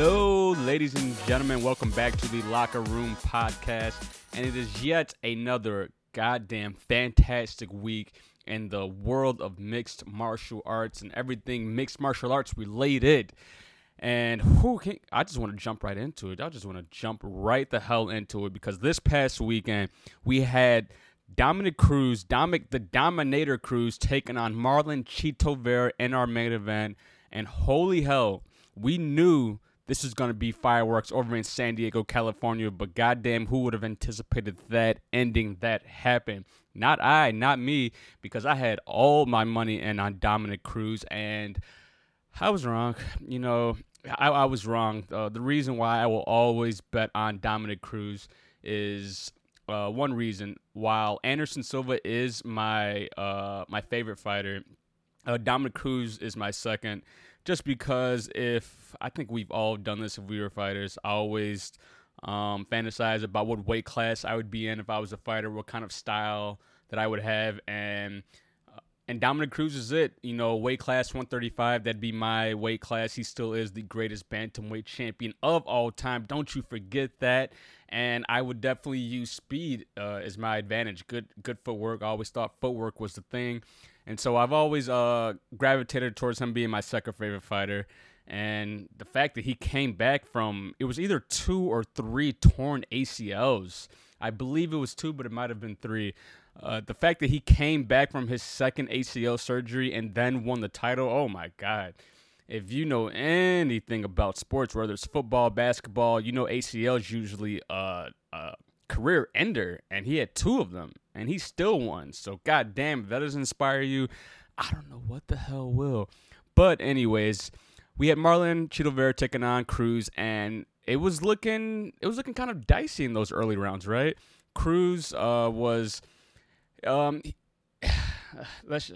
Hello, ladies and gentlemen. Welcome back to the Locker Room Podcast. And it is yet another goddamn fantastic week in the world of mixed martial arts and everything mixed martial arts related. And who can, I just want to jump right into it. I just want to jump right the hell into it because this past weekend we had Dominick Cruz, Dominick the Dominator Cruz, taking on Marlon Chito Vera in our main event. And holy hell, we knew this is going to be fireworks over in San Diego, California, but goddamn, who would have anticipated that ending that happened? Not I, not me, because I had all my money in on Dominick Cruz, and I was wrong. You know, I, I was wrong. Uh, the reason why I will always bet on Dominick Cruz is uh, one reason. While Anderson Silva is my uh, my favorite fighter, uh, Dominick Cruz is my second just because if I think we've all done this if we were fighters, I always um, fantasize about what weight class I would be in if I was a fighter, what kind of style that I would have, and uh, and Dominick Cruz is it. You know, weight class 135, that'd be my weight class. He still is the greatest bantamweight champion of all time. Don't you forget that. And I would definitely use speed uh, as my advantage. Good, good footwork. I always thought footwork was the thing. And so I've always uh, gravitated towards him being my second favorite fighter. And the fact that he came back from it was either two or three torn ACLs. I believe it was two, but it might have been three. Uh, the fact that he came back from his second ACL surgery and then won the title, oh my God. If you know anything about sports, whether it's football, basketball, you know ACLs usually uh, uh, career ender, and he had two of them, and he still won. So, goddamn, if that doesn't inspire you, I don't know what the hell will. But, anyways, we had Marlon Chito Vera taking on Cruz, and it was looking it was looking kind of dicey in those early rounds, right? Cruz uh, was, um, let's,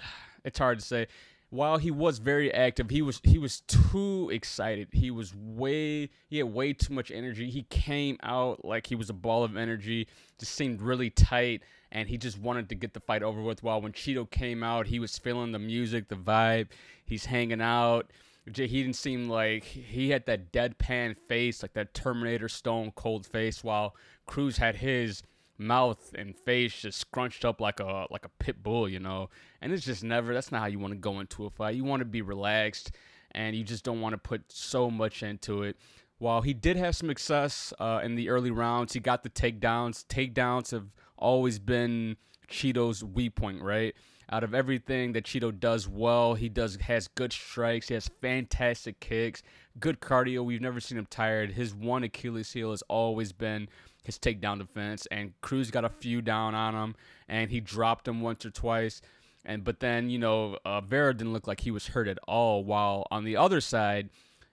it's hard to say while he was very active, he was he was too excited. He was way he had way too much energy. He came out like he was a ball of energy. Just seemed really tight, and he just wanted to get the fight over with. While when Chito came out, he was feeling the music, the vibe. He's hanging out. He didn't seem like he had that deadpan face, like that Terminator Stone Cold face. While Cruz had his mouth and face just scrunched up like a like a pit bull, you know. And it's just never that's not how you want to go into a fight. You want to be relaxed and you just don't want to put so much into it. While he did have some success uh, in the early rounds, he got the takedowns. Takedowns have always been Chito's weak point, right? Out of everything that Chito does well, he does has good strikes. He has fantastic kicks, good cardio. We've never seen him tired. His one Achilles heel has always been his takedown defense, and Cruz got a few down on him, and he dropped him once or twice. And but then you know uh, Vera didn't look like he was hurt at all. While on the other side,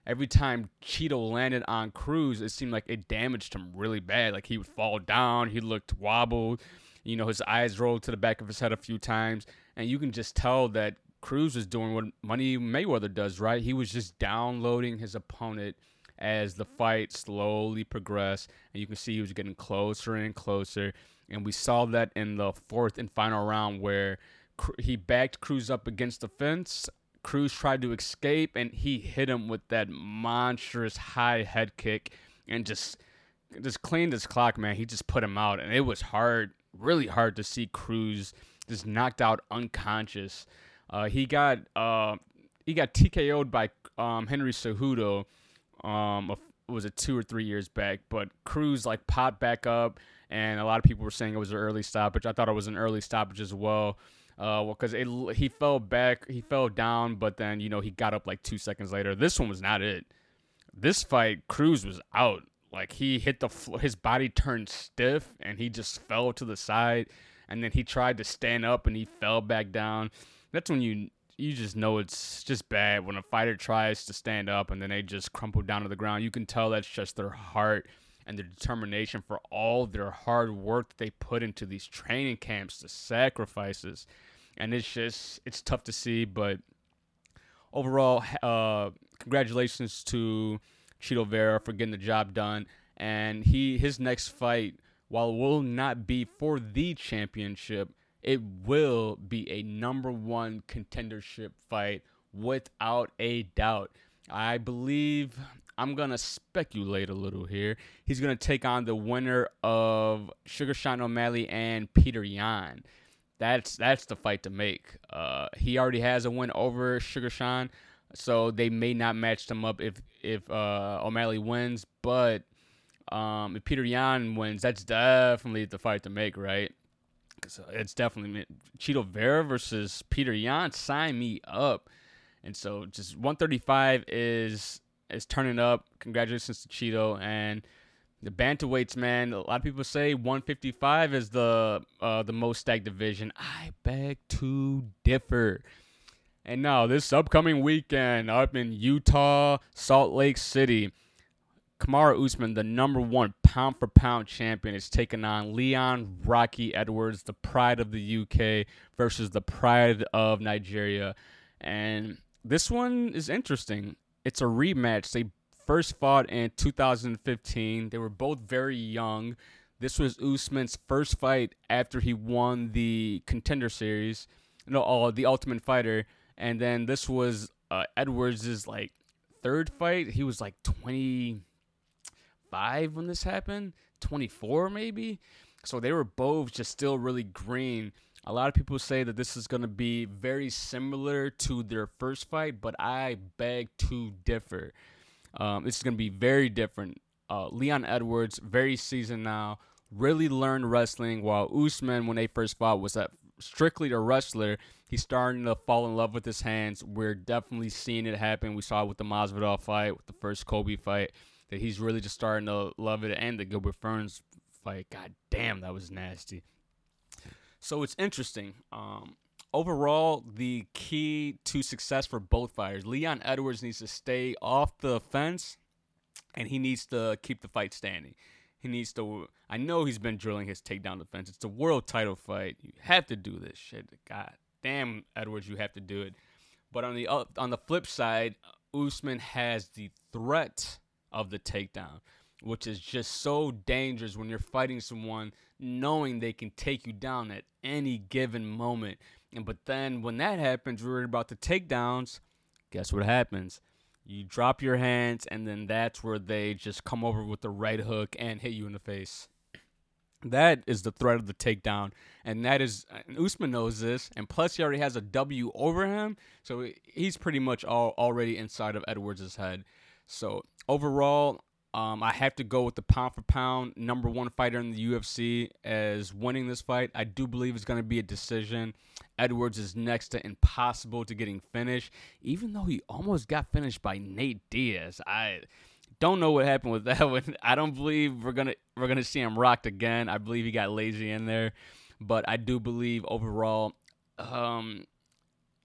every time Chito landed on Cruz, it seemed like it damaged him really bad. Like he would fall down, he looked wobbled. You know, his eyes rolled to the back of his head a few times, and you can just tell that Cruz was doing what Money Mayweather does, right? He was just downloading his opponent as the fight slowly progressed, and you can see he was getting closer and closer. And we saw that in the fourth and final round where he backed Cruz up against the fence. Cruz tried to escape, and he hit him with that monstrous high head kick, and just just cleaned his clock, man. He just put him out, and it was hard, really hard to see Cruz just knocked out unconscious. Uh, he got uh, he got TKO'd by um, Henry Cejudo um, was it two or three years back? But Cruz like popped back up, and a lot of people were saying it was an early stoppage. I thought it was an early stoppage as well. Uh, well, because he fell back, he fell down, but then you know he got up like two seconds later. This one was not it. This fight, Cruz was out. Like he hit the floor, his body turned stiff, and he just fell to the side. And then he tried to stand up, and he fell back down. That's when you you just know it's just bad when a fighter tries to stand up and then they just crumple down to the ground. You can tell that's just their heart and their determination for all their hard work that they put into these training camps, the sacrifices. And it's just it's tough to see, but overall, uh, congratulations to Chito Vera for getting the job done. And he his next fight, while will not be for the championship, it will be a number one contendership fight without a doubt. I believe I'm gonna speculate a little here. He's gonna take on the winner of Sugar Sean O'Malley and Petr Yan. That's that's the fight to make. Uh, he already has a win over Sugar Sean, so they may not match them up if if uh, O'Malley wins. But um, if Petr Yan wins, that's definitely the fight to make, right? So it's definitely Chito Vera versus Petr Yan. Sign me up. And so just 135 is is turning up. Congratulations to Chito and the bantamweights, man. A lot of people say 155 is the uh, the most stacked division. I beg to differ. And now this upcoming weekend up in Utah, Salt Lake City, Kamaru Usman, the number one pound for pound champion, is taking on Leon Rocky Edwards, the pride of the UK, versus the pride of Nigeria. And this one is interesting. It's a rematch. They first fought in 2015. They were both very young. This was Usman's first fight after he won the Contender Series, no, oh, the Ultimate Fighter, and then this was uh, Edwards' like third fight. He was like 20 25 when this happened, 24 maybe. So they were both just still really green. A lot of people say that this is going to be very similar to their first fight, but I beg to differ. Um, this is going to be very different. Uh, Leon Edwards, very seasoned now, really learned wrestling, while Usman, when they first fought, was a, strictly a wrestler. He's starting to fall in love with his hands. We're definitely seeing it happen. We saw it with the Masvidal fight, with the first Colby fight that he's really just starting to love it. And the Gilbert Burns fight, god damn, that was nasty. So it's interesting. Um, overall, the key to success for both fighters, Leon Edwards needs to stay off the fence, and he needs to keep the fight standing. He needs to. I know he's been drilling his takedown defense. It's a world title fight. You have to do this shit. God damn, Edwards, you have to do it. But on the on the flip side, Usman has the threat of the takedown, which is just so dangerous when you're fighting someone knowing they can take you down at any given moment. And but then when that happens, we're about the takedowns. Guess what happens? You drop your hands, and then that's where they just come over with the right hook and hit you in the face. That is the threat of the takedown, and that is and Usman knows this, and plus he already has a W over him, so he's pretty much all already inside of Edwards' head. So overall, um, I have to go with the pound for pound number one fighter in the UFC as winning this fight. I do believe it's going to be a decision. Edwards is next to impossible to getting finished, even though he almost got finished by Nate Diaz. I don't know what happened with that one. I don't believe we're gonna we're gonna see him rocked again. I believe he got lazy in there, but I do believe overall, um,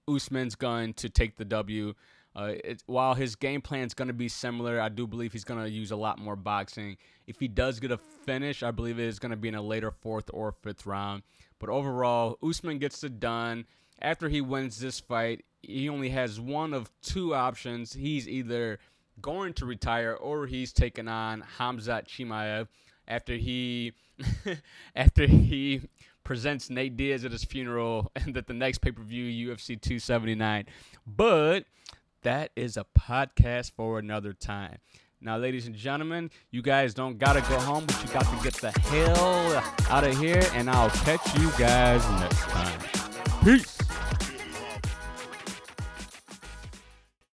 Usman's going to take the W. Uh, it, while his game plan is going to be similar, I do believe he's going to use a lot more boxing. If he does get a finish, I believe it is going to be in a later fourth or fifth round. But overall, Usman gets it done. After he wins this fight, he only has one of two options. He's either going to retire or he's taking on Khamzat Chimaev after he after he presents Nate Diaz at his funeral and at the next pay-per-view UFC 279. But that is a podcast for another time. Now, ladies and gentlemen, you guys don't gotta go home, but you got to get the hell out of here, and I'll catch you guys next time. Peace.